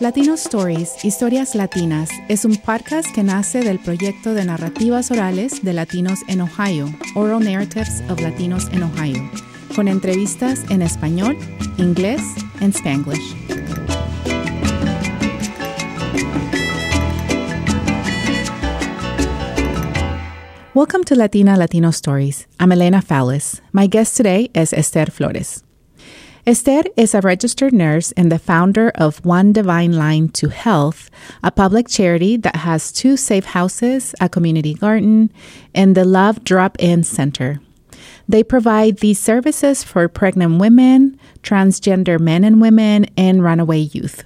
Latino Stories, Historias Latinas, es un podcast que nace del proyecto de narrativas orales de latinos en Ohio, Oral Narratives of Latinos in Ohio, con entrevistas en español, inglés y spanglish. Welcome to Latina Latino Stories. I'm Elena Fallis. My guest today is Esther Flores. Esther is a registered nurse and the founder of One Divine Line to Health, a public charity that has two safe houses, a community garden, and the Love Drop In Center. They provide these services for pregnant women, transgender men and women, and runaway youth.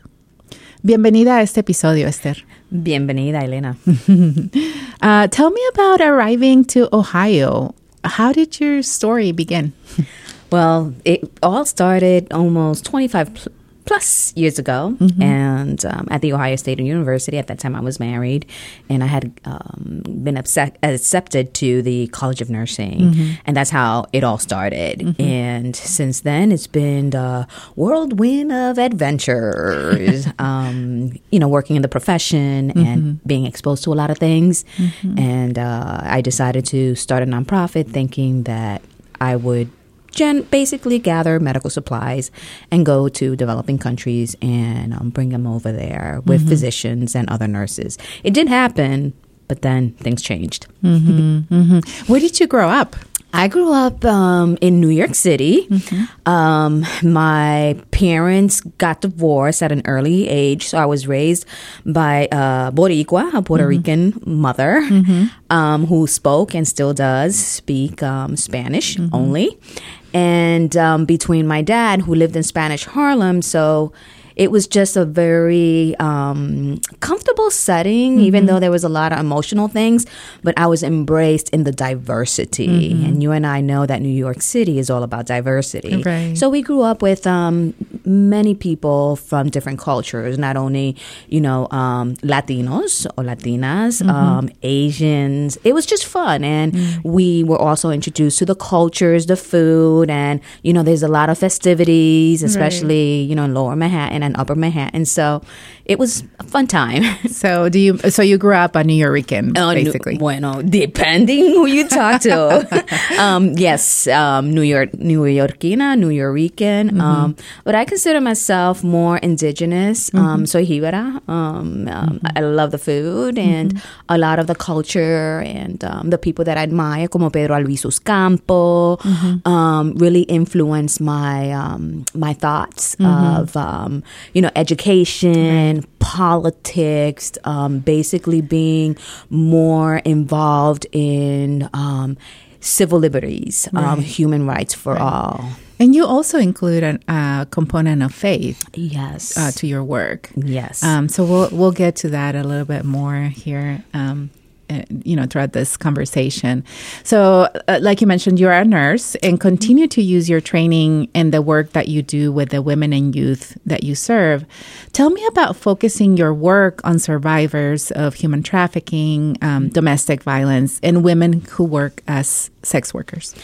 Bienvenida a este episodio, Esther. Bienvenida, Elena. uh, tell me about arriving to Ohio. How did your story begin? Well, it all started almost 25 pl- plus years ago, mm-hmm. and um, at the Ohio State University. At that time, I was married, and I had um, been accepted to the College of Nursing, mm-hmm. and that's how it all started. Mm-hmm. And since then, it's been the whirlwind of adventures. um, you know, working in the profession and mm-hmm. being exposed to a lot of things, mm-hmm. and uh, I decided to start a nonprofit, thinking that I would gen- basically gather medical supplies and go to developing countries and um, bring them over there with mm-hmm. physicians and other nurses. It did happen, but then things changed. Mm-hmm, mm-hmm. Where did you grow up? I grew up um, in New York City. Mm-hmm. Um, my parents got divorced at an early age, so I was raised by a Boricua, a Puerto mm-hmm. Rican mother, mm-hmm. um, who spoke and still does speak um, Spanish mm-hmm. only and um, between my dad, who lived in Spanish Harlem, so it was just a very um, comfortable setting, mm-hmm. even though there was a lot of emotional things. But I was embraced in the diversity, mm-hmm. and you and I know that New York City is all about diversity. Right. So we grew up with um, many people from different cultures, not only you know um, Latinos or Latinas, mm-hmm. Um, Asians. It was just fun, and mm. we were also introduced to the cultures, the food, and you know, there's a lot of festivities, especially right. you know in Lower Manhattan and Upper Manhattan. So it was a fun time. so do you? So you grew up a New Yorican, uh, basically. bueno, depending who you talk to. um, yes, um, New York, New Yorkina, New Yorican. Mm-hmm. Um, but I consider myself more indigenous. Mm-hmm. Um, soy. Um, um, mm-hmm. I love the food and mm-hmm. a lot of the culture and um, the people that I admire, como Pedro Albizu Campos, mm-hmm. um, really influenced my um, my thoughts mm-hmm. of um, you know education, right. Politics, um, basically being more involved in um, civil liberties, um, right. human rights for right. all. And you also include a uh, component of faith, yes, uh, to your work. Yes. Um, so we'll we'll get to that a little bit more here um, you know throughout this conversation. So uh, like you mentioned you're a nurse and continue to use your training and the work that you do with the women and youth that you serve. Tell me about focusing your work on survivors of human trafficking um, domestic violence and women who work as sex workers.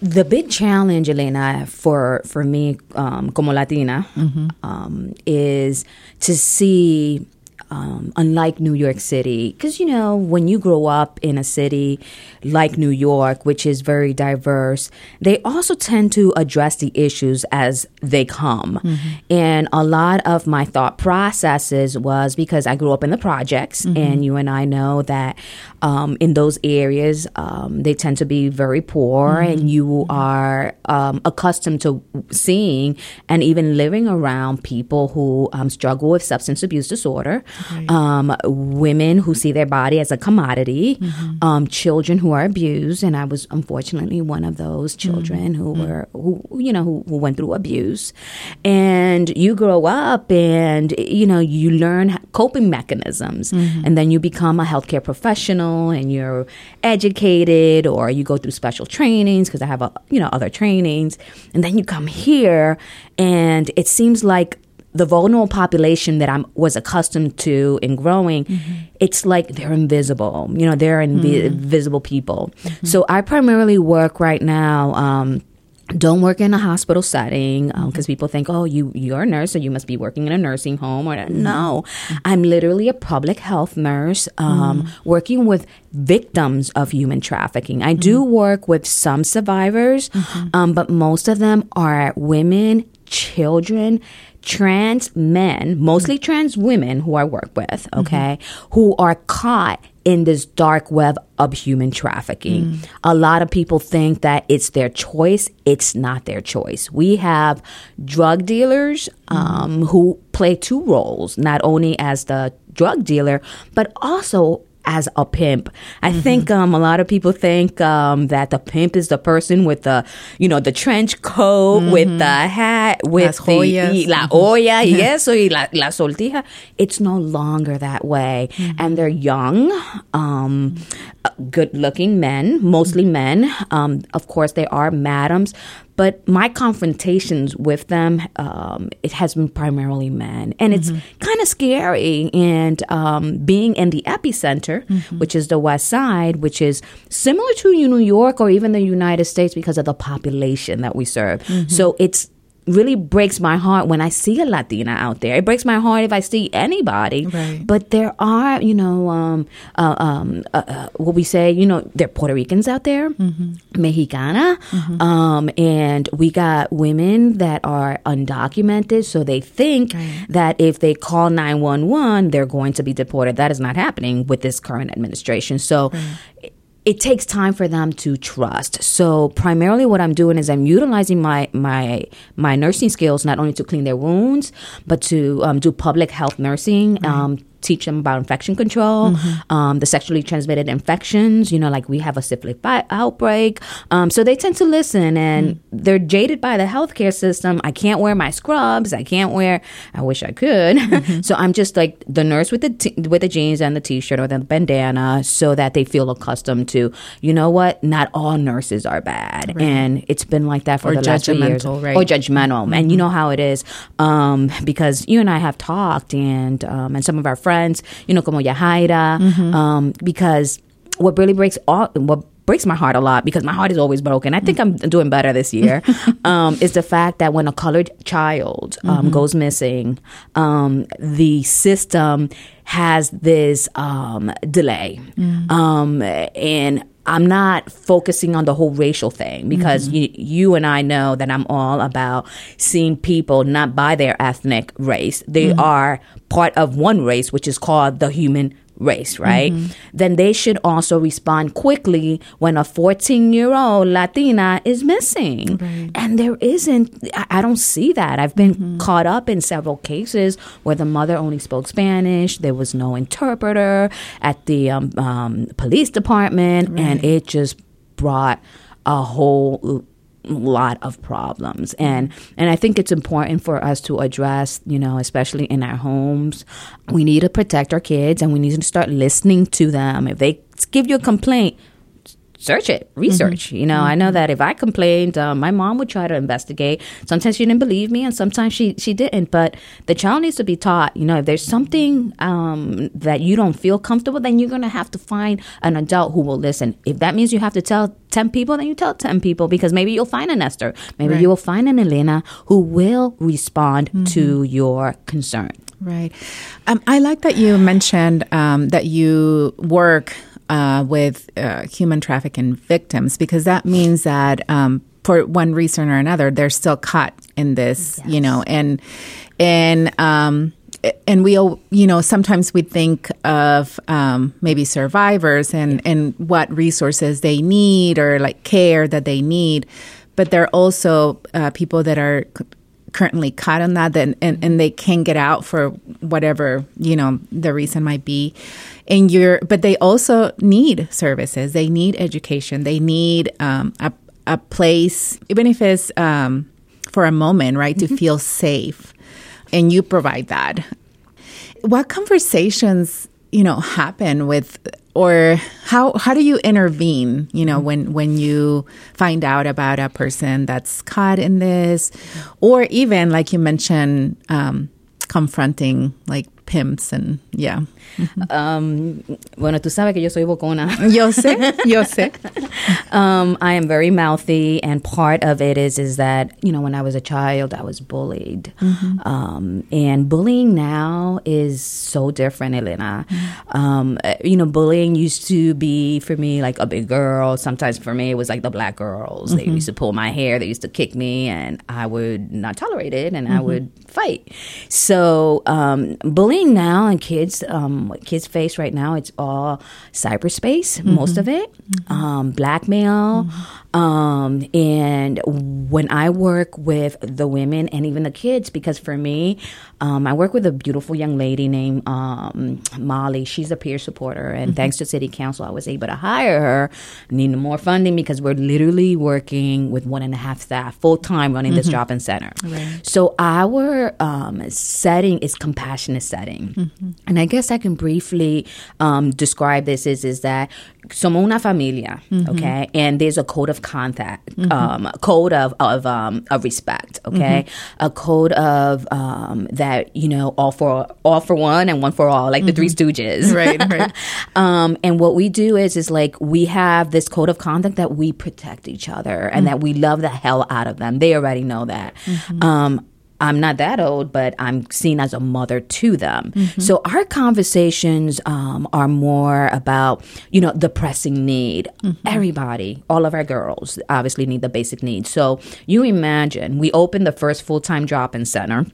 The big challenge, Elena, for for me, um, como Latina, mm-hmm. um, is to see um, unlike New York City. Because, you know, when you grow up in a city like New York, which is very diverse, they also tend to address the issues as they come. Mm-hmm. And a lot of my thought processes was because I grew up in the projects, mm-hmm. and you and I know that um, in those areas, um, they tend to be very poor, mm-hmm. and you are um, accustomed to seeing and even living around people who um, struggle with substance abuse disorder um, women who see their body as a commodity, mm-hmm. um, children who are abused, and I was unfortunately one of those children mm-hmm. who were who you know who, who, went through abuse, and you grow up and you know you learn coping mechanisms, mm-hmm. and then you become a healthcare professional, and you're educated, or you go through special trainings because I have a you know other trainings, and then you come here, and it seems like the vulnerable population that I was accustomed to in growing, mm-hmm. it's like they're invisible. You know, they're invi- mm-hmm. invisible people. Mm-hmm. So I primarily work right now. Um, don't work in a hospital setting because um, people think, oh, you you're a nurse, so you must be working in a nursing home. Or no, I'm literally a public health nurse um, mm. working with victims of human trafficking. I do work with some survivors, mm-hmm. um, but most of them are women, children, trans men, mostly trans women who I work with. Okay, mm-hmm. who are caught in this dark web of human trafficking. Mm. A lot of people think that it's their choice. It's not their choice. We have drug dealers um, mm. who play two roles, not only as the drug dealer, but also as a pimp. I mm-hmm. think um, a lot of people think um, that the pimp is the person with the, you know, the trench coat, mm-hmm. with the hat, with the y, la mm-hmm. olla, yes, y la, la sortija. It's no longer that way. Mm-hmm. And they're young, um, good looking men, mostly men. Um, of course, they are madams, but my confrontations with them, um, it has been primarily men. And it's mm-hmm. kind of scary. And um, being in the epicenter, mm-hmm. which is the West Side, which is similar to New York or even the United States because of the population that we serve. Mm-hmm. So it's really breaks my heart when I see a Latina out there. It breaks my heart if I see anybody. Right. But there are, you know, um, uh, um, uh, uh, what we say, you know, there are Puerto Ricans out there, mm-hmm. Mexicana, mm-hmm. Um, and we got women that are undocumented, so they think right. that if they call 911, they're going to be deported. That is not happening with this current administration. So right it takes time for them to trust. So primarily what I'm doing is I'm utilizing my my my nursing skills not only to clean their wounds, but to um, do public health nursing, right. um, teach them about infection control, mm-hmm. um, the sexually transmitted infections, you know, like we have a syphilis outbreak. Um, so they tend to listen and mm-hmm. they're jaded by the healthcare system. I can't wear my scrubs. I can't wear, I wish I could. Mm-hmm. so I'm just like the nurse with the, t- with the jeans and the t-shirt or the bandana so that they feel accustomed to, you know what, not all nurses are bad. Right. And it's been like that for or the last few years. Right. Or judgmental. And you mm-hmm. know how it is um, because you and I have talked and, um, and some of our friends friends, you know, como Yahaira, mm-hmm. um, because what really breaks all what breaks my heart a lot because my heart is always broken. I think I'm doing better this year. um, is the fact that when a colored child um, mm-hmm. goes missing, um, the system has this um, delay, mm. um, and I'm not focusing on the whole racial thing because mm-hmm. you, you and I know that I'm all about seeing people not by their ethnic race. They mm-hmm. are part of one race, which is called the human race, right? Mm-hmm. Then they should also respond quickly when a 14 year old Latina is missing. Right. And there isn't, I, don't see that. I've been mm-hmm. caught up in several cases where the mother only spoke Spanish, there was no interpreter at the um, um, police department, right. and it just brought a whole lot of problems. And and I think it's important for us to address you know especially in our homes. We need to protect our kids and we need to start listening to them. If they give you a complaint search it, research. Mm-hmm. You know, mm-hmm. I know mm-hmm. that if I complained, uh, my mom would try to investigate. Sometimes she didn't believe me, and sometimes she she didn't. But the child needs to be taught. You know, if there's something um, that you don't feel comfortable, then you're gonna have to find an adult who will listen. If that means you have to tell ten people, then you tell ten people because maybe you'll find an Esther, maybe right. you will find an Elena who will respond mm-hmm. to your concern. Right. Um, I like that you mentioned um, that you work uh, with uh, human trafficking victims because that means that um, for one reason or another they're still caught in this, yes. you know, and and um, and we you know sometimes we think of um, maybe survivors and and what resources they need or like care that they need but there are also uh, people that are currently caught on that and, and, and they can get out for whatever you know the reason might be. And you're but they also need services. They need education. They need um, a, a place even if it's um, for a moment right to mm-hmm. feel safe. And you provide that. What conversations you know happen with or how how do you intervene you know when when you find out about a person that's caught in this? Or even like you mentioned um, confronting like pimps and yeah. Um, bueno, tú sabes que yo soy bocona. Yo sé, yo sé. um, I am very mouthy, and part of it is is that you know when I was a child, I was bullied, um, and bullying now is so different, Elena. Um, uh, you know, bullying used to be for me like a big girl. Sometimes for me, it was like the black girls. They used to pull my hair, they used to kick me, and I would not tolerate it, and I would fight. So um, now and kids, um, what kids face right now, it's all cyberspace, most of it, um, blackmail, um, and when I work with the women and even the kids, because for me, um, I work with a beautiful young lady named um, Molly. She's a peer supporter, and thanks to City Council, I was able to hire her. Need more funding because we're literally working with one and a half staff full time running this drop-in center. So our um, setting is compassionate setting, and I guess I can briefly um, describe this is is that somos una familia, okay, and there's a code of contact, um, a code of of um, of respect, okay, a code of um, that you know all for all for one and one for all, like the Three Stooges, Right, right. um, and what we do is is like we have this code of conduct that we protect each other and that we love the hell out of them. They already know that. Um, I'm not that old, but I'm seen as a mother to them. So our conversations um, are more about, you know, the pressing need. Everybody, all of our girls, obviously need the basic needs. So you imagine we opened the first full time drop in center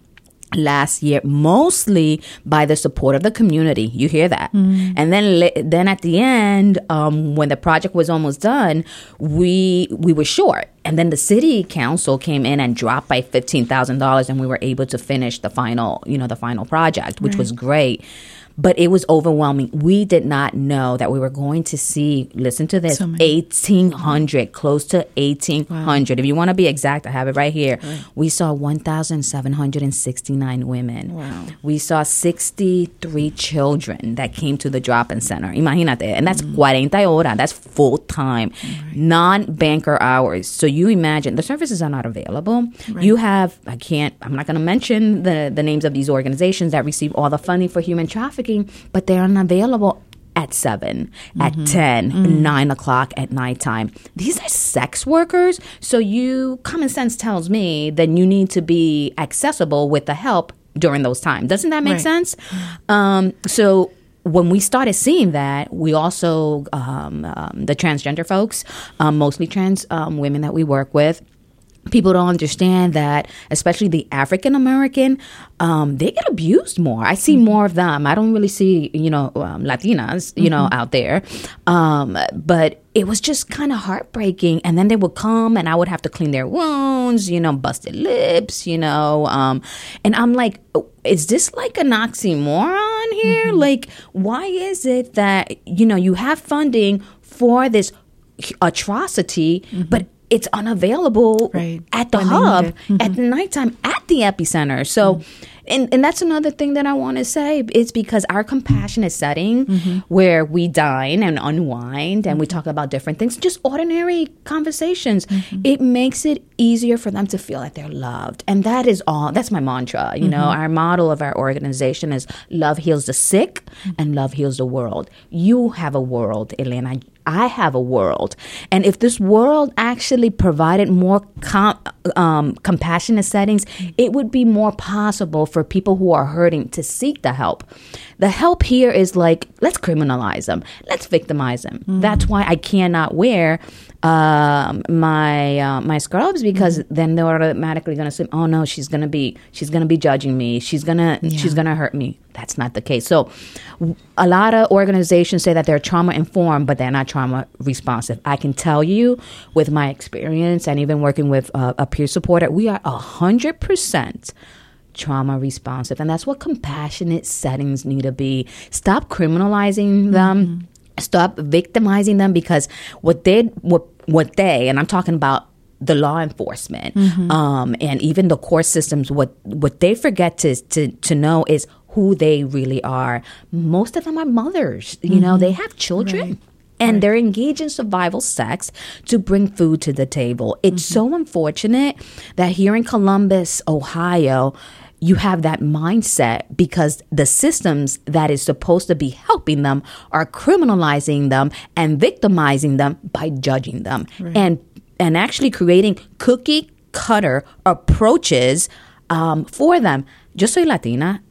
last year mostly by the support of the community. You hear that? And then then at the end um, when the project was almost done we we were short. And then the city council came in and dropped by $15000 and we were able to finish the final you know the final project which was great but it was overwhelming. We did not know that we were going to see, listen to this, So 1,800, close to 1,800. If you want to be exact, I have it right here. We saw 1,769 women. Wow. We saw 63 children that came to the drop-in center. Imagínate. And that's mm. 40 horas. That's full time, non-banker hours. So you imagine the services are not available. You have, I can't, I'm not going to mention the, the names of these organizations that receive all the funding for human trafficking, but they're unavailable at 7, at 10, 9 o'clock at nighttime. These are sex workers. So you, common sense tells me that you need to be accessible with the help during those times. Doesn't that make Right. sense? Um, so when we started seeing that, we also, um, um, the transgender folks, um, mostly trans um, women that we work with, people don't understand that, especially the African American, um, they get abused more. I see more of them. I don't really see, you know, um, Latinas, you know, out there. Um, but it was just kind of heartbreaking. And then they would come and I would have to clean their wounds, you know, busted lips, you know. Um, and I'm like, "Oh, is this like an oxymoron here? Like, why is it that, you know, you have funding for this atrocity, but it's unavailable Right. at the When hub it. at the nighttime at the epicenter. So, mm-hmm. and, and that's another thing that I want to say. It's because our compassionate setting mm-hmm. where we dine and unwind and we talk about different things, just ordinary conversations, it makes it easier for them to feel like they're loved. And that is all, that's my mantra. You know, our model of our organization is love heals the sick and love heals the world. You have a world, Elena. I have a world. And if this world actually provided more com- um, compassionate settings, it would be more possible for people who are hurting to seek the help. The help here is like, let's criminalize them, let's victimize them. That's why I cannot wear um, my uh, my scrubs because then they're automatically going to say, "Oh no, she's going to be she's going to be judging me. She's gonna she's going to hurt me." That's not the case. So, w- a lot of organizations say that they're trauma informed, but they're not trauma responsive. I can tell you, with my experience and even working with uh, a peer supporter, we are a hundred percent trauma responsive and that's what compassionate settings need to be stop criminalizing them stop victimizing them because what they what what they and i'm talking about the law enforcement mm-hmm. um, and even the court systems what what they forget to to to know is who they really are. Most of them are mothers you know they mm-hmm. have children and they're engaged in survival sex to bring food to the table. It's mm-hmm. so unfortunate that here in Columbus, Ohio, you have that mindset because the systems that is supposed to be helping them are criminalizing them and victimizing them by judging them right. and and actually creating cookie cutter approaches um, for them. Yo soy Latina.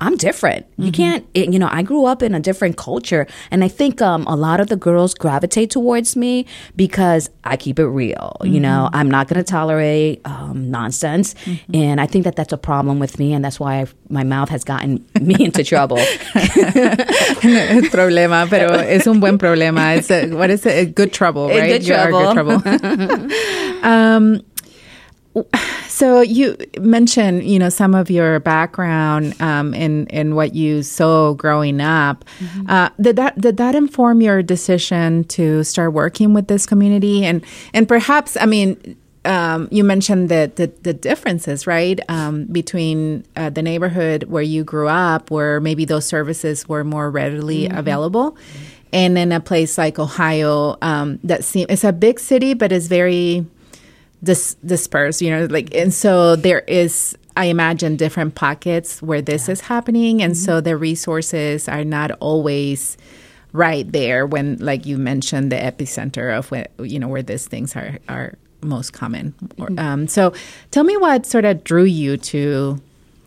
I'm different. Mm-hmm. You can't, it, you know, I grew up in a different culture. And I think um, a lot of the girls gravitate towards me because I keep it real. Mm-hmm. You know, I'm not going to tolerate um, nonsense. Mm-hmm. And I think that that's a problem with me. And that's why I've, my mouth has gotten me into trouble. problema, pero es un buen problema. It's a, what is it? A good trouble, right? A good trouble. Good trouble. um, so you mentioned, you know, some of your background um, in in what you saw growing up. Mm-hmm. Uh, did that did that inform your decision to start working with this community? And and perhaps, I mean, um, you mentioned the, the, the differences, right, um, between uh, the neighborhood where you grew up, where maybe those services were more readily mm-hmm. available, and in a place like Ohio, um, that seems it's a big city, but it's very dis- dispersed, you know, like, and so there is, I imagine, different pockets where this yeah. is happening. And mm-hmm. so the resources are not always right there when, like you mentioned, the epicenter of where, you know, where these things are, are most common. Mm-hmm. Um, so tell me what sort of drew you to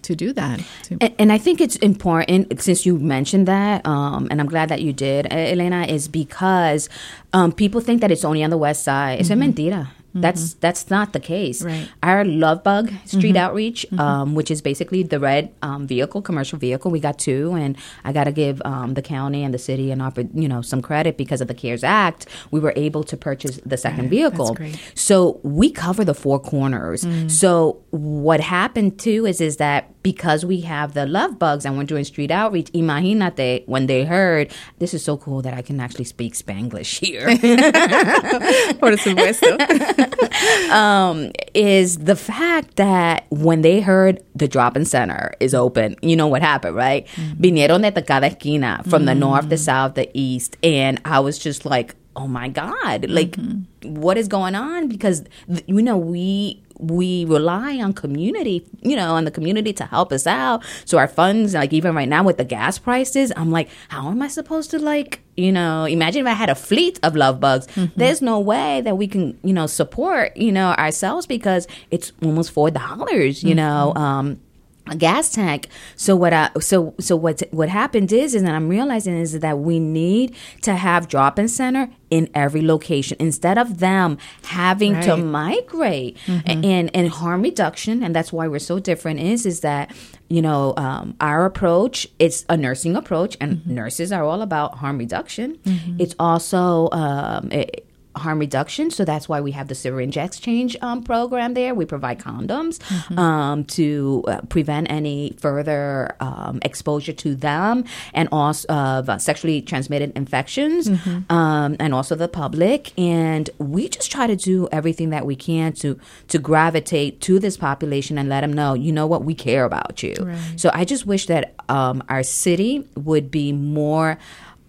to do that. And, and, I think it's important since you mentioned that, um, and I'm glad that you did, Elena, is because um, people think that it's only on the west side. It's mm-hmm. a mentira. Mm-hmm. That's that's not the case. Right. Our Love Bug Street mm-hmm. Outreach, mm-hmm. um, which is basically the red um, vehicle, commercial vehicle, we got two, and I got to give um, the county and the city an you know some credit because of the CARES Act. We were able to purchase the second vehicle, so we cover the four corners. Mm. So what happened too is is that because we have the love bugs and we're doing street outreach, imagínate when they heard this is so cool that I can actually speak Spanglish here. Por supuesto. um, is the fact that when they heard the drop-in center is open, you know what happened, right? Mm-hmm. Vinieron de cada esquina from mm-hmm. the north, the south, the east, and I was just like, oh my god, like mm-hmm. what is going on? Because you know we we rely on community, you know, on the community to help us out. So our funds, like even right now with the gas prices, I'm like, how am I supposed to like, you know, imagine if I had a fleet of love bugs. Mm-hmm. There's no way that we can, you know, support, you know, ourselves because it's almost four dollars, you mm-hmm. know. Um, a gas tank. So what I so so what what happened is is that I'm realizing is that we need to have drop-in center in every location instead of them having right. to migrate mm-hmm. and and harm reduction and that's why we're so different is is that you know um, our approach it's a nursing approach and mm-hmm. nurses are all about harm reduction mm-hmm. it's also um, it, harm reduction. So that's why we have the syringe exchange um, program there. We provide condoms mm-hmm. um, to uh, prevent any further um, exposure to them and also of uh, sexually transmitted infections mm-hmm. Um, and also the public. And we just try to do everything that we can to to gravitate to this population and let them know, you know what, we care about you. Right. So I just wish that um, our city would be more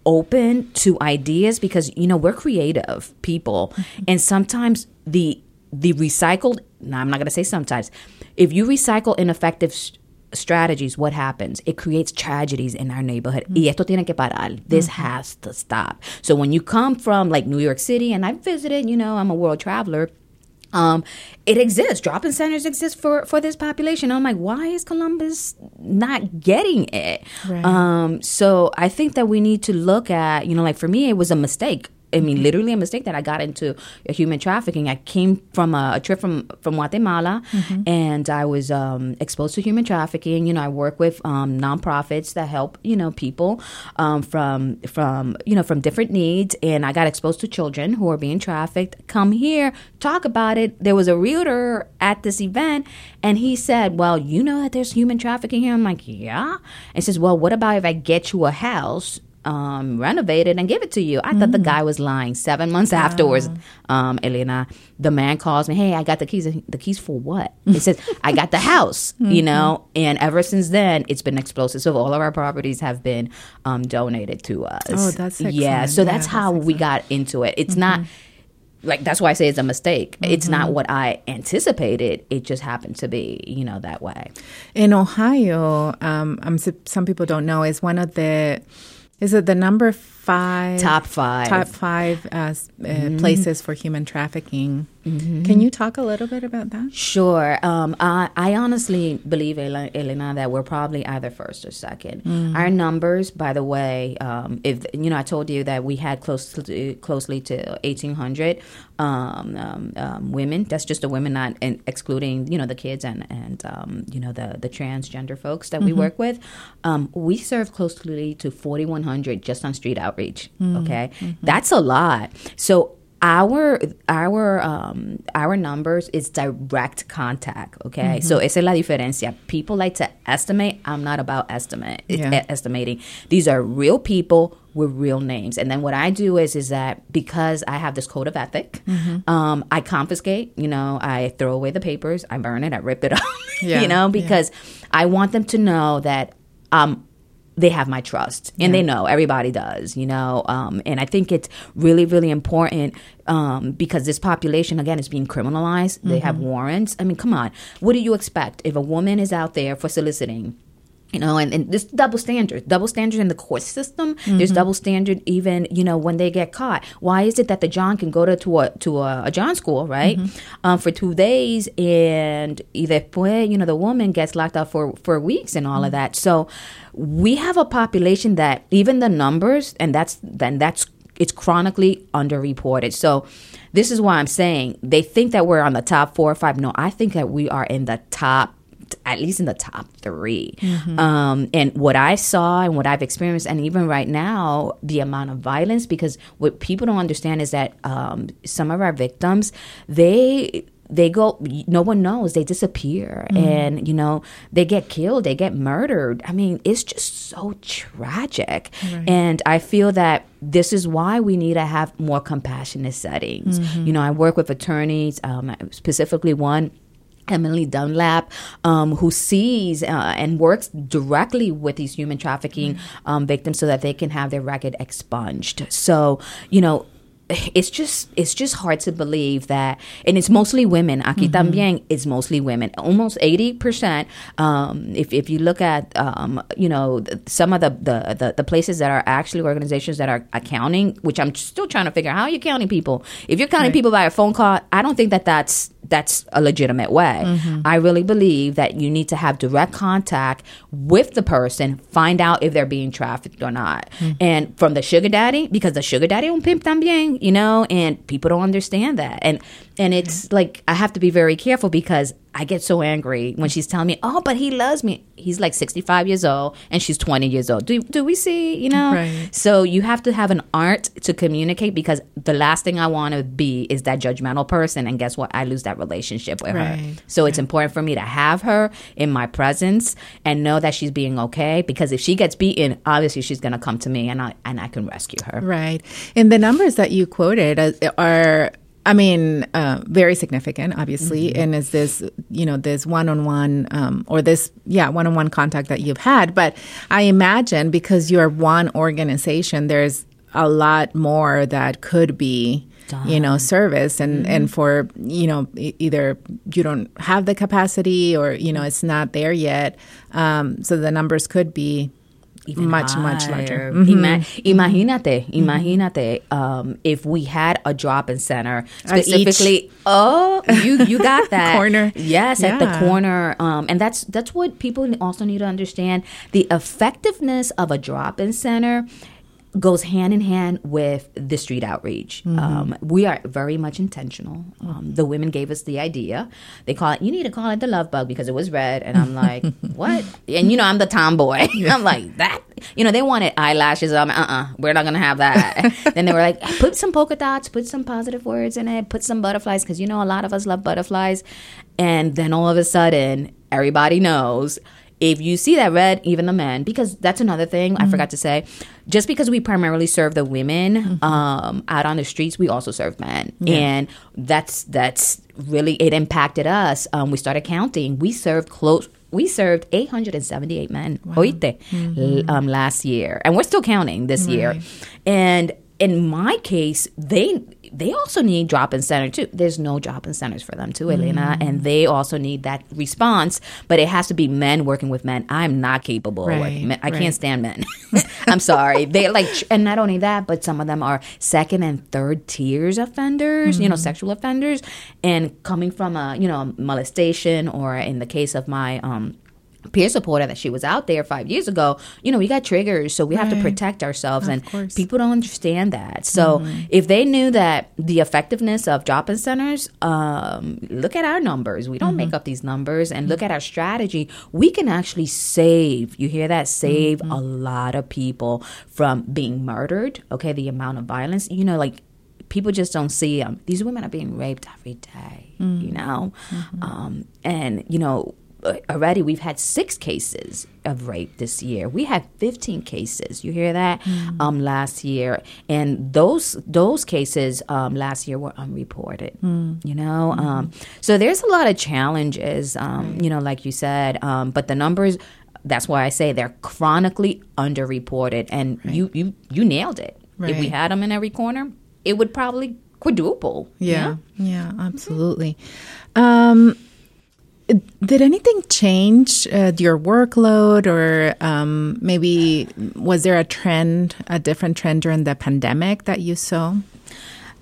open to ideas because you know we're creative people mm-hmm. and sometimes the the recycled now i'm not going to say sometimes if you recycle ineffective strategies what happens it creates tragedies in our neighborhood mm-hmm. y esto tiene que parar this mm-hmm. has to stop so when you come from like new york city and i've visited you know i'm a world traveler um, it exists. Drop-in centers exist for for this population. I'm like, why is Columbus not getting it? Right. Um, so I think that we need to look at, you know, like for me, it was a mistake I mean, literally a mistake that I got into human trafficking. I came from a, a trip from from Guatemala, mm-hmm. and I was um, exposed to human trafficking. You know, I work with um, nonprofits that help you know people um, from from you know from different needs, and I got exposed to children who are being trafficked. Come here, talk about it. There was a realtor at this event, and he said, "Well, you know that there's human trafficking here." I'm like, "Yeah," and says, "Well, what about if I get you a house?" Um, renovate it and give it to you. I mm-hmm. thought the mm. guy was lying. Seven months wow. afterwards, um, Elena, the man calls me, Hey, I got the keys. The keys for what? He says, I got the house, mm-hmm. you know? And ever since then, it's been explosive. So all of our properties have been um, donated to us. Oh, that's excellent. Yeah. So that's yeah, how that's we got into it. It's mm-hmm. not like that's why I say it's a mistake. It's not what I anticipated. It just happened to be, you know, that way. In Ohio, um, s- some people don't know, is one of the, is it the number five? Top five. Top five uh, uh, places for human trafficking. Can you talk a little bit about that? Sure. Um, I, I honestly believe, Elena, that we're probably either first or second. Our numbers, by the way, um, if you know, I told you that we had close to, closely to eighteen hundred um, um, um, women. That's just the women, not and excluding you know the kids and and um, you know the the transgender folks that we work with. Um, we serve closely to forty one hundred just on street outreach. Okay, that's a lot. So our our um our numbers is direct contact okay? So esa es la diferencia. People like to estimate i'm not about estimate Yeah. estimating. These are real people with real names. And then what i do is is that because i have this code of ethic um i confiscate you know i throw away the papers i burn it i rip it up Yeah, you know yeah. because i want them to know that um they have my trust and they know everybody does you know um, and i think it's really really important um, because this population again is being criminalized. They have warrants. I mean come on. What do you expect if a woman is out there for soliciting you know, and, and this double standard, double standard in the court system. There's mm-hmm. double standard even, you know, when they get caught. Why is it that the John can go to to a to a, a John school, right, mm-hmm. um, for two days, and either después, you know, the woman gets locked up for for weeks and all of mm-hmm. that. So we have a population that even the numbers, and that's then that's it's chronically underreported. So this is why I'm saying they think that we're on the top four or five. No, I think that we are in the top at least in the top 3 Um, and what I saw and what I've experienced, and even right now, the amount of violence, because what people don't understand is that um, some of our victims, they they go no one knows they disappear. And you know they get killed they get murdered. I mean it's just so tragic. And i feel that this is why we need to have more compassionate settings. You know i work with attorneys um, specifically one Emily Dunlap, um, who sees uh, and works directly with these human trafficking um, victims so that they can have their record expunged. So, you know, it's just it's just hard to believe that, and it's mostly women. Aquí también, it's mostly women. Almost eighty percent. Um, if if you look at um, you know some of the, the the the places that are actually organizations that are accounting, which I'm still trying to figure out how are you're counting people. If you're counting people by a phone call, I don't think that that's that's a legitimate way. Mm-hmm. I really believe that you need to have direct contact with the person, find out if they're being trafficked or not. Mm-hmm. And from the sugar daddy, because the sugar daddy un pimp también, you know, and people don't understand that. And and it's like I have to be very careful because I get so angry when she's telling me, "Oh, but he loves me." He's like 65 years old and she's 20 years old. Do do we see, you know? Right. So you have to have an art to communicate because the last thing I want to be is that judgmental person and guess what? I lose that relationship with her. Right. So it's important for me to have her in my presence and know that she's being okay because if she gets beaten, obviously she's going to come to me and I and I can rescue her. Right. And the numbers that you quoted uh, are, I mean, uh, very significant, obviously. And is this, you know, this one on one, or this, yeah, one on one contact that you've had. But I imagine because you're one organization, there's a lot more that could be. You know, service and and for you know e- either you don't have the capacity or you know it's not there yet, um, so the numbers could be even much much larger. higher. Ima- imagínate, imagínate um, if we had a drop-in center specifically. Oh, you you got that Corner. Yes, at the corner, um, and that's that's what people also need to understand. The effectiveness of a drop-in center goes hand in hand with the street outreach. Um, we are very much intentional. Um, the women gave us the idea. They call it, you need to call it the love bug because it was red. And I'm like, what? And you know, I'm the tomboy. I'm like, that? You know, they wanted eyelashes. I'm uh uh-uh, we're not going to have that. then they were like, put some polka dots, put some positive words in it, put some butterflies because you know, a lot of us love butterflies. And then all of a sudden, everybody knows if you see that red, even the men, because that's another thing I forgot to say. Just because we primarily serve the women um, out on the streets, we also serve men, and that's that's really it impacted us. Um, we started counting. We served close. We served 878 men, oíste, l- um, last year, and we're still counting this year. And in my case, they they also need drop-in center too. There's no drop-in centers for them too, Elena, Mm. and they also need that response. But it has to be men working with men. I'm not capable. Right, men. I right. can't stand men. I'm sorry. They like, and not only that, but some of them are second and third tiers offenders. You know, Mm-hmm. sexual offenders, and coming from a you know molestation, or in the case of my um peer supporter that she was out there five years ago you know we got triggers so we have to protect ourselves and course. Mm-hmm. people don't understand that. So if they knew that the effectiveness of drop-in centers um, look at our numbers. We don't Mm-hmm. make up these numbers and look at our strategy. We can actually save you hear that? Save Mm-hmm. a lot of people from being murdered okay? The amount of violence you know like people just don't see um, these women are being raped every day you know? Um, and you know already we've had six cases of rape this year. We had 15 cases. You hear that? Um last year. And those those cases um last year were unreported you know? Um so there's a lot of challenges um you know like you said um but the numbers that's why I say they're chronically underreported and you you you nailed it. If we had them in every corner it would probably quadruple you Yeah, yeah, absolutely. Um, did anything change uh, your workload, or um, maybe was there a trend, a different trend during the pandemic that you saw?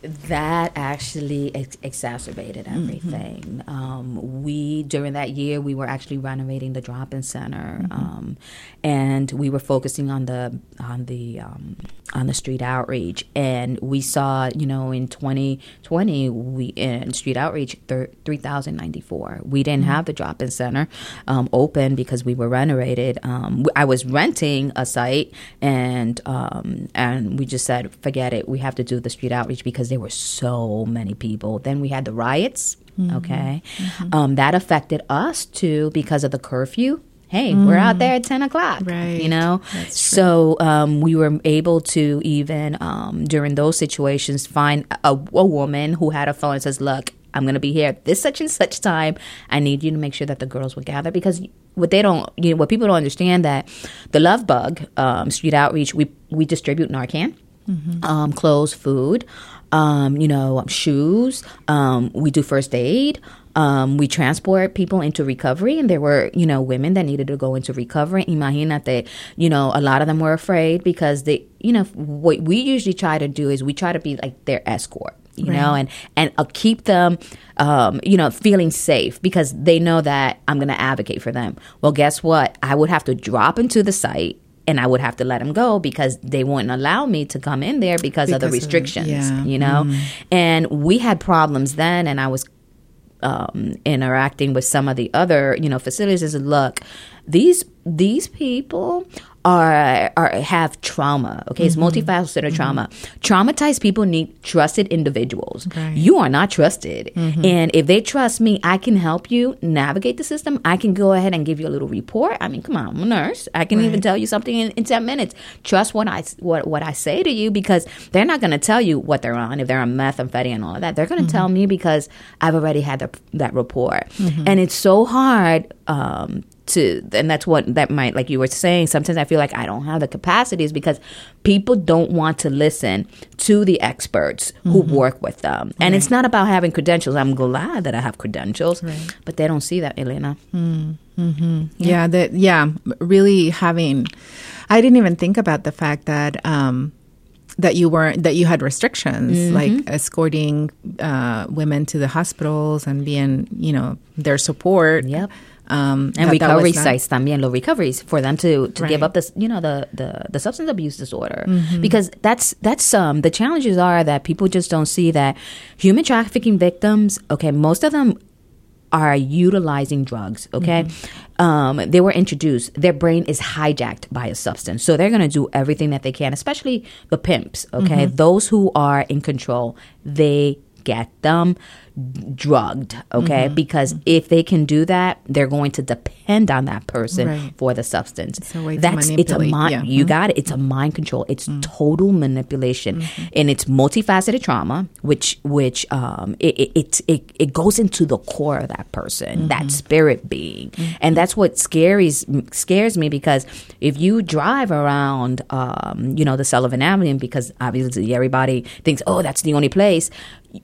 That actually ex- exacerbated everything. Um, we during that year we were actually renovating the drop-in center, um, and we were focusing on the on the um, on the street outreach. And we saw, you know, in 2020 we in street outreach thir- 3,094. We didn't have the drop-in center um, open because we were renovated. Um, I was renting a site, and um, and we just said, forget it. We have to do the street outreach because there were so many people. Then we had the riots. Okay, Um, that affected us too because of the curfew. Hey, we're out there at ten o'clock. Right. You know, so um, we were able to even um, during those situations find a, a woman who had a phone and says, "Look, I'm going to be here at this such and such time. I need you to make sure that the girls will gather because what they don't, you know, what people don't understand that the Love Bug um, Street Outreach, we we distribute Narcan, um, clothes, food, um, you know, shoes. Um, we do first aid. Um, we transport people into recovery, and there were, you know, women that needed to go into recovery. Imagínate, you know, a lot of them were afraid because they, you know, what we usually try to do is we try to be like their escort you know, and and uh, keep them, um, you know, feeling safe because they know that I'm going to advocate for them. Well, guess what? I would have to drop into the site. And I would have to let them go because they wouldn't allow me to come in there because, of the Because of- restrictions, yeah. you know. And we had problems then, and I was um, interacting with some of the other, you know, facilities. Is look, these these people are are have trauma. Okay, it's mm-hmm. multifaceted trauma. Mm-hmm. Traumatized people need trusted individuals. Right. You are not trusted, mm-hmm. and if they trust me, I can help you navigate the system. I can go ahead and give you a little report. I mean, come on, I'm a nurse. I can even tell you something in, in ten minutes. Trust what I what what I say to you because they're not going to tell you what they're on if they're on methamphetamine and all of that. They're going to tell me because I've already had the, that report, and it's so hard. Um, to and that's what that might like you were saying sometimes i feel like i don't have the capacities because people don't want to listen to the experts who work with them and it's not about having credentials i'm glad that i have credentials but they don't see that elena Yeah, that yeah, really having. I didn't even think about the fact that um, that you weren't that you had restrictions, Mm-hmm. like escorting uh, women to the hospitals and being, you know, their support. Yep. Um, and recovery sites también los recoveries for them to to give up this you know the the the substance abuse disorder. Because that's that's um the challenges are that people just don't see that human trafficking victims okay most of them are utilizing drugs okay? Um, they were introduced. Their brain is hijacked by a substance. So they're going to do everything that they can especially the pimps okay? Those who are in control they get them drugged, okay? Mm-hmm. Because if they can do that, they're going to depend on that person Right. for the substance. It's a That's it's a mind. yeah. Mm-hmm. You got it. It's a mind control. It's total manipulation, and it's multifaceted trauma, which which um it it, it it it goes into the core of that person, that spirit being, and that's what scares scares me because if you drive around, um, you know, the Sullivant Avenue, because obviously everybody thinks, oh, that's the only place.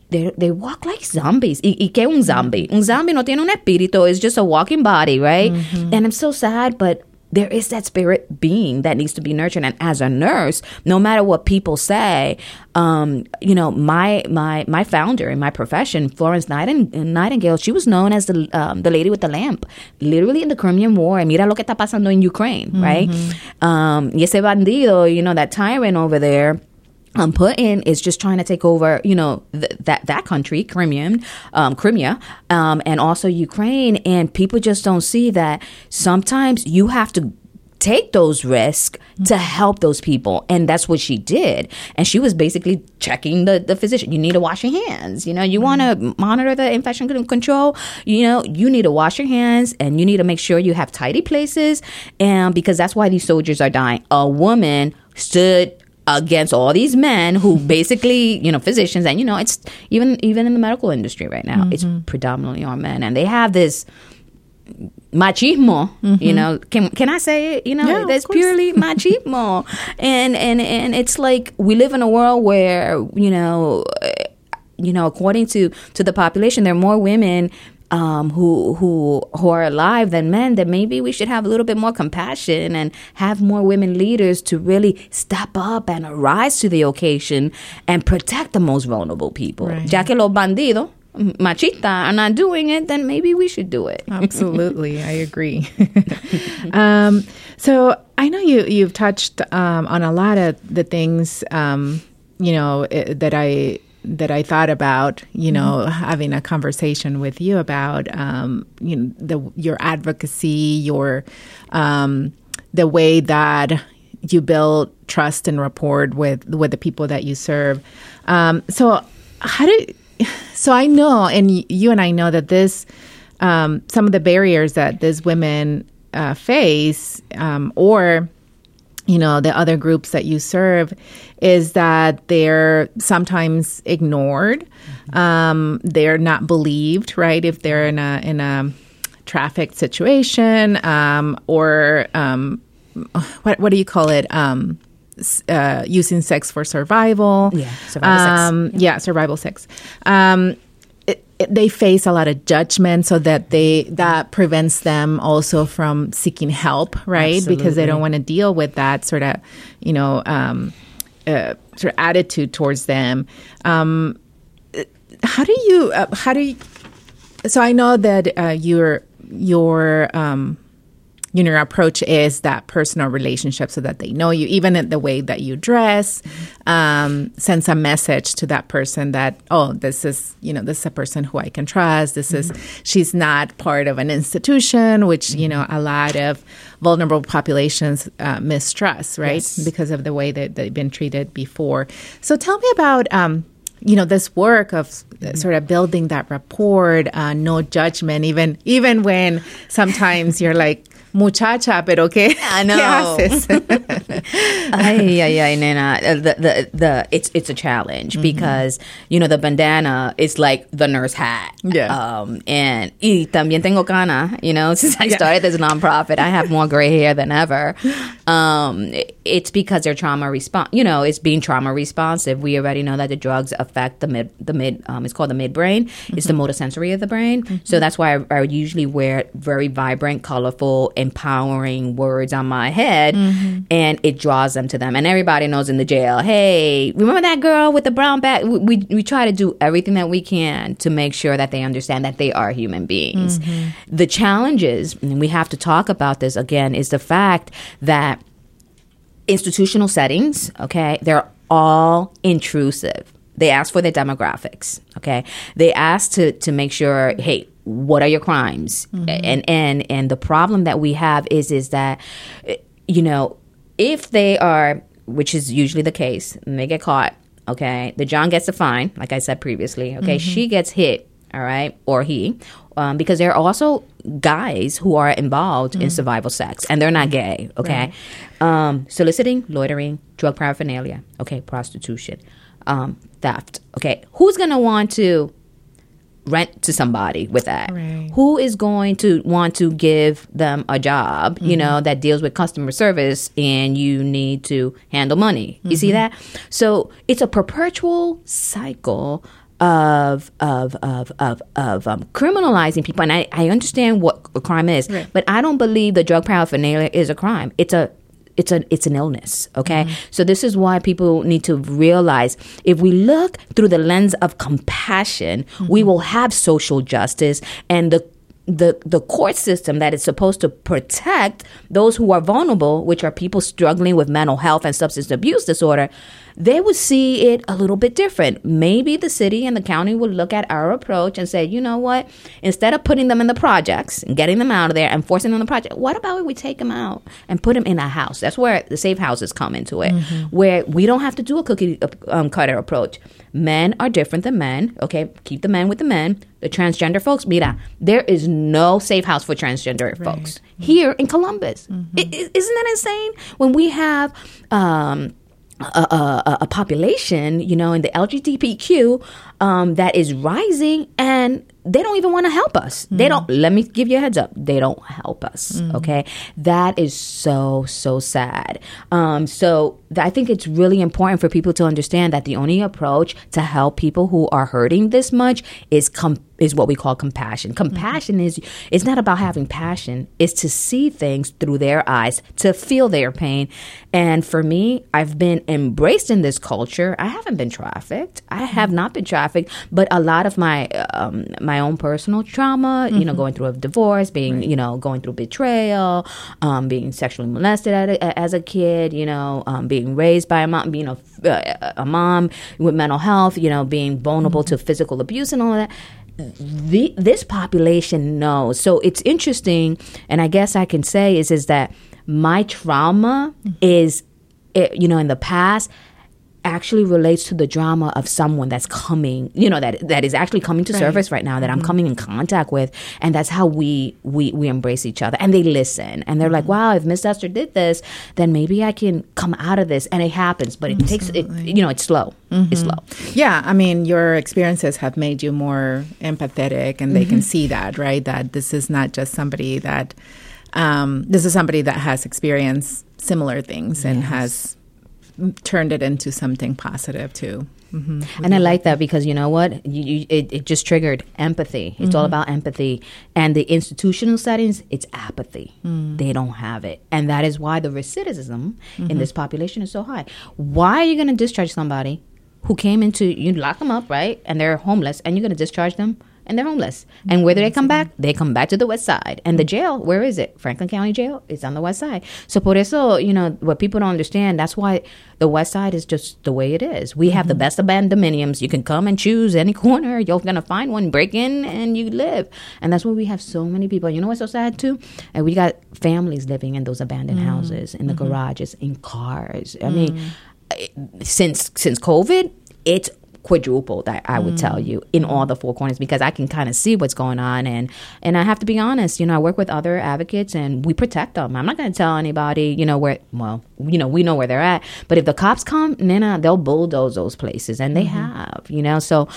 They, they walk like zombies. ¿Y, y qué un zombie? Un zombie no tiene un espíritu. It's just a walking body, right? And I'm so sad, but there is that spirit being that needs to be nurtured and as a nurse no matter what people say um, you know my my my founder in my profession florence Nighting- nightingale she was known as the um, the lady with the lamp literally in the crimean war and mira lo que está pasando in ukraine right um, y ese bandido you know that tyrant over there um, Putin is just trying to take over, you know, th- that that country, Crimean, um, Crimea, um, and also Ukraine, and people just don't see that sometimes you have to take those risks to help those people. And that's what she did. And she was basically checking the, the physician. You need to wash your hands. You know you want to monitor the infection control. You know you need to wash your hands and you need to make sure you have tidy places. And because that's why these soldiers are dying. A woman stood against all these men who basically you know physicians and you know it's even even in the medical industry right now it's predominantly all men and they have this machismo you know. Can can i say it? You know Yeah, that's purely machismo. And and and it's like we live in a world where you know eh, you know according to to the population there are more women um, who who who are alive than men, then maybe we should have a little bit more compassion and have more women leaders to really step up and arise to the occasion and protect the most vulnerable people. Right. Ya que los bandidos machistas are not doing it, then maybe we should do it. Absolutely, I agree. um, so I know you you've touched um, on a lot of the things um, you know eh, that I that I thought about. You know, having a conversation with you about um, you know the your advocacy, your um, the way that you build trust and rapport with with the people that you serve. Um, so how do so I know, and you and I know that this um, some of the barriers that these women uh, face, um, or you know the other groups that you serve, is that they're sometimes ignored. Um, they're not believed, right? If they're in a in a traffic situation, um, or um, what what do you call it? Um, uh, using sex for survival. Yeah, survival sex. Um, yeah. survival sex. It, it, they face a lot of judgment, so that they that prevents them also from seeking help, right? Because they don't want to deal with that sort of, you know, um, uh, sort of attitude towards them. Um, how do you? Uh, how do you? So I know that uh, your your um, you know your approach is that personal relationship, so that they know you, even in the way that you dress, um, sends a message to that person that oh, this is you know this is a person who I can trust. This is she's not part of an institution, which you know a lot of vulnerable populations uh, mistrust, right, Yes. because of the way that they've been treated before. So tell me about. Um, you know this work of uh, sort of building that rapport, uh, no judgment, even even when sometimes you're like muchacha, pero qué, I ¿qué know. haces? ay, ay, ay, nena. Uh, The, the, the, it's, it's a challenge Mm-hmm. because, you know, the bandana is like the nurse hat. Yeah. Um, and y también tengo cana, you know, since I started this nonprofit, I have more gray hair than ever. Um, it's because they're trauma response, you know, it's being trauma responsive. We already know that the drugs affect the mid, the mid, um, it's called the midbrain. It's the motor sensory of the brain. So that's why I, I usually wear very vibrant, colorful, empowering words on my head mm-hmm. and it draws them to them. And everybody knows in the jail, hey, remember that girl with the brown bag? We, we, we try to do everything that we can to make sure that they understand that they are human beings. Mm-hmm. The challenges, and we have to talk about this again, is the fact that institutional settings, okay, they're all intrusive. They ask for their demographics, okay? They ask to to make sure, hey, what are your crimes? And and and the problem that we have is is that you know, if they are which is usually the case, and they get caught, okay, the John gets a fine, like I said previously, okay, she gets hit all right, or he, um, because there are also guys who are involved in survival sex and they're not gay, okay? Um, soliciting, loitering, drug paraphernalia, okay, prostitution, um, theft, okay. Who's gonna want to rent to somebody with that? Right. Who is going to want to give them a job, you know, that deals with customer service and you need to handle money? You see that? So it's a perpetual cycle of of of of of um, criminalizing people and I, I understand what a crime is Right. but I don't believe the drug paraphernalia is a crime it's a it's a it's an illness okay? Mm-hmm. So this is why people need to realize if we look through the lens of compassion we mm-hmm. will have social justice and the the the court system that is supposed to protect those who are vulnerable which are people struggling with mental health and substance abuse disorder they would see it a little bit different. Maybe the city and the county would look at our approach and say you know what? Instead of putting them in the projects and getting them out of there and forcing them in the project what about if we take them out and put them in a house? That's where the safe houses come into it where we don't have to do a cookie um, cutter approach. Men are different than men okay? Keep the men with the men. The transgender folks mira there is no safe house for transgender folks here in columbus. I- I- isn't that insane? When we have um a, a, a population, you know, in the LGBTQ um, that is rising, and they don't even want to help us. They don't. Let me give you a heads up. They don't help us. Okay, that is so so sad. Um, so th- I think it's really important for people to understand that the only approach to help people who are hurting this much is com- is what we call compassion. Compassion is it's not about having passion. It's to see things through their eyes, to feel their pain. And for me, I've been embraced in this culture. I haven't been trafficked. I have not been trafficked, but a lot of my um, my own personal trauma, you know, going through a divorce, being you know going through betrayal, um, being sexually molested at a, as a kid, you know, um, being raised by a mom, being a, uh, a mom with mental health, you know, being vulnerable to physical abuse and all of that. The, this population knows. So it's interesting, and I guess I can say is is that my trauma is, eh, you know, in the past actually relates to the drama of someone that's coming you know that that is actually coming to surface right now that I'm mm-hmm. coming in contact with and that's how we we we embrace each other and they listen and they're like mm-hmm. wow if Miss Esther did this then maybe I can come out of this and it happens but it takes it you know it's slow. It's mm-hmm. slow. Yeah, I mean, your experiences have made you more empathetic, and they can see that, right? That this is not just somebody that, um, this is somebody that has experienced similar things and has turned it into something positive too. hmm And I like that because you know what? You, you, it, it just triggered empathy. It's all mm-hmm. about empathy. And the institutional settings, it's apathy. Mm. They don't have it. And that is why the recidivism in mm-hmm. this population is so high. Why are you going to discharge somebody who came into, you lock them up, right? And they're homeless, and you're going to discharge them? And they're homeless. And where do they come back? They come back to the west side. And the jail, where is it? Franklin County Jail is on the west side. So por eso, you know, what people don't understand, that's why the west side is just the way it is. We have the mm-hmm. best of condominiums. You can come and choose any corner. You're gonna find one, break in, and you live. And that's why we have so many people. You know what's so sad too? And we got families living in those abandoned mm-hmm. houses, in the mm-hmm. garages, in cars. I mm. mean, eh, since since COVID, it's quadrupled I, I would tell you in all the four corners because i can kind of see what's going on. And and i have to be honest you know i work with other advocates and we protect them. I'm not going to tell anybody you know where well you know we know where they're at. But if the cops come nina they'll bulldoze those places and they have you know? So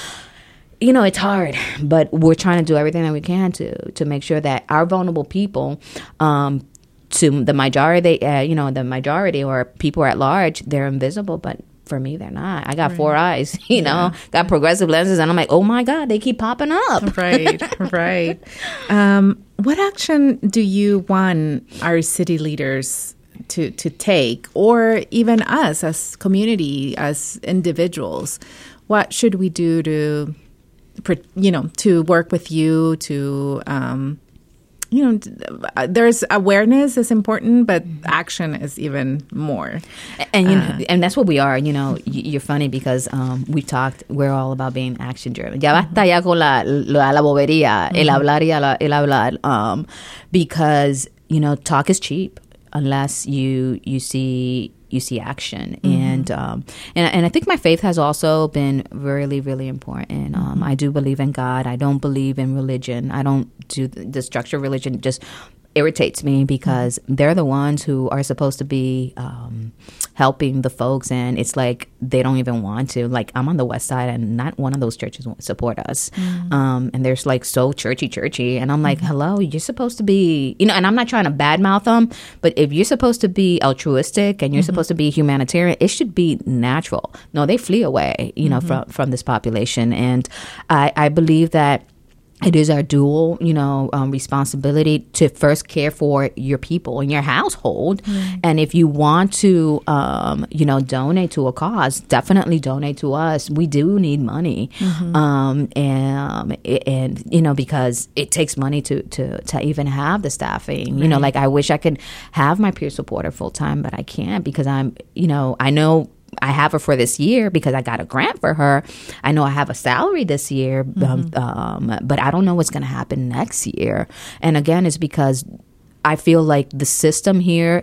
you know it's hard but we're trying to do everything that we can to to make sure that our vulnerable people um to the majority uh, you know the majority or people at large they're invisible but for me they're not i got four eyes you know got progressive lenses and i'm like oh my god they keep popping up Right, right. Um, what action do you want our city leaders to to take, or even us as community, as individuals? What should we do to, you know, to work with you to? Um, you know, uh, there's awareness is important, but action is even more. and you know, and that's what we are. You know, you're funny because um, we talked. We're all about being action driven. Ya basta ya con la la, la bobería, el hablar y la- el hablar. Um, because you know, talk is cheap unless you you see you see action and and um, and and I think my faith has also been really really important. Um, I do believe in God. I don't believe in religion. I don't do the, the structure of religion. Just irritates me because they're the ones who are supposed to be um, helping the folks, and it's like they don't even want to. Like I'm on the west side, and not one of those churches won't support us. Um, and there's like so churchy, churchy, and I'm like, hello, you're supposed to be, you know. And I'm not trying to badmouth them, but if you're supposed to be altruistic and you're supposed to be humanitarian, it should be natural. No, they flee away, you know, from from this population, and I I believe that it is our dual, you know, um, responsibility to first care for your people in your household, and if you want to, um, you know, donate to a cause, definitely donate to us. We do need money, um, and and you know because it takes money to to to even have the staffing. You know, like I wish I could have my peer supporter full time, but I can't because I'm, you know, I know I have her for this year because I got a grant for her. I know I have a salary this year, um, um, but I don't know what's going to happen next year. And again, it's because I feel like the system here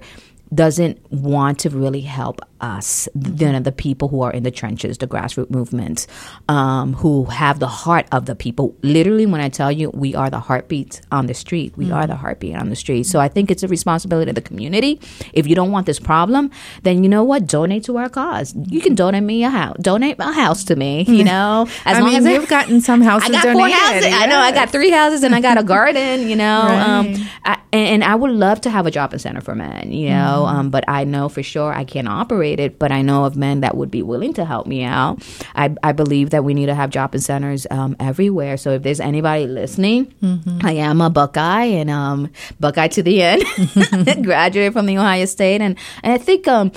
doesn't want to really help us, know, the people who are in the trenches, the grassroots movements, um, who have the heart of the people. Literally, when I tell you, we are the heartbeat on the street. We are the heartbeat on the street. So I think it's a responsibility of the community. If you don't want this problem, then you know what? Donate to our cause. You can donate me a house. Donate a house to me. You know, as I long mean, as you've gotten some houses I got four donated. houses. I know I got three houses and I got a garden. You know, um, I, and, and I would love to have a drop-in center for men. You know, Mm-hmm. um, but I know for sure I can't operate But I know of men that would be willing to help me out. I, I believe that we need to have drop-in centers um, everywhere. So if there's anybody listening, Mm-hmm. I am a Buckeye and um, Buckeye to the end. Graduated from the Ohio State, and and I think um,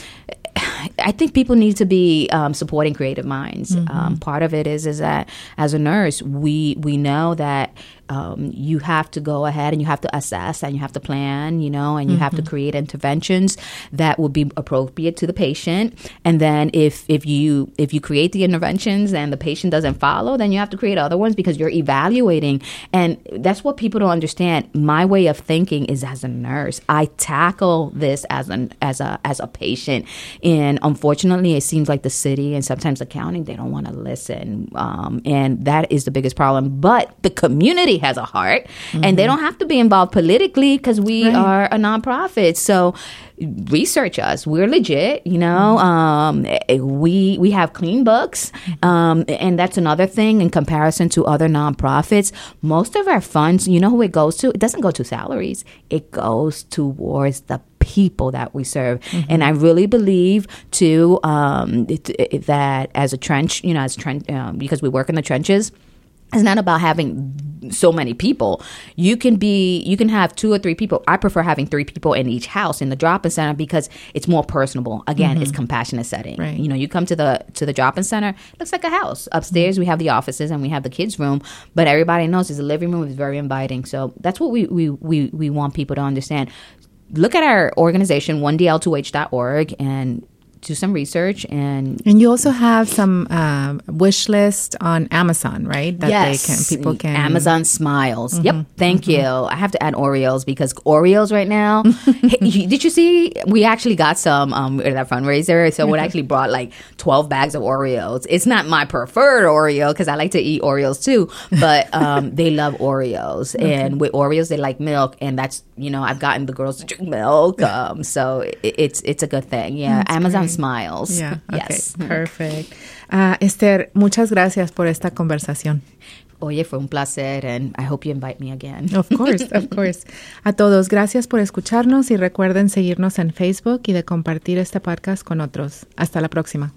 I think people need to be um, supporting creative minds. Um, part of it is is that as a nurse, we we know that um, you have to go ahead and you have to assess and you have to plan, you know, and you have to create interventions that will be appropriate to the patient. And then if if you if you create the interventions and the patient doesn't follow, then you have to create other ones because you're evaluating. And that's what people don't understand. My way of thinking is as a nurse, I tackle this as an as a as a patient. And unfortunately, it seems like the city and sometimes the county they don't want to listen, um, and that is the biggest problem. But the community has a heart, and they don't have to be involved politically because we are a nonprofit. So research us. We're legit, you know. Um, we we have clean books, um, and that's another thing in comparison to other nonprofits. Most of our funds, you know, who it goes to? It doesn't go to salaries. It goes towards the people that we serve. And I really believe too um, it, it- that as a trench, you know, as trench um, because we work in the trenches. It's not about having so many people. You can be, you can have two or three people. I prefer having three people in each house in the drop-in center because it's more personable. Again, it's mm-hmm. compassionate setting. Right. You know, you come to the to the drop-in center, it looks like a house. Upstairs, we have the offices and we have the kids' room, but everybody knows it's a living room is very inviting. So that's what we we we, we want people to understand. Look at our organization, 1dl2h.org, and do some research and And you also have some um, wish list on Amazon, right? That yes, they can people can Amazon Smiles. Yep, Mm-hmm. thank you. I have to add Oreos because Oreos right now. Hey, did you see? We actually got some um, at that fundraiser, so we actually brought like twelve bags of Oreos. It's not my preferred Oreo because I like to eat Oreos too, but um, they love Oreos, and with Oreos they like milk, and that's you know I've gotten the girls to drink milk, um, so it, it's it's a good thing. Yeah, Amazon Smiles. Yeah, okay, yes. perfect. Ah, Esther, muchas gracias por esta conversación. Oye, fue un placer, and I hope you invite me again. Of course, of course. A todos, gracias por escucharnos y recuerden seguirnos en Facebook y de compartir este podcast con otros. Hasta la próxima.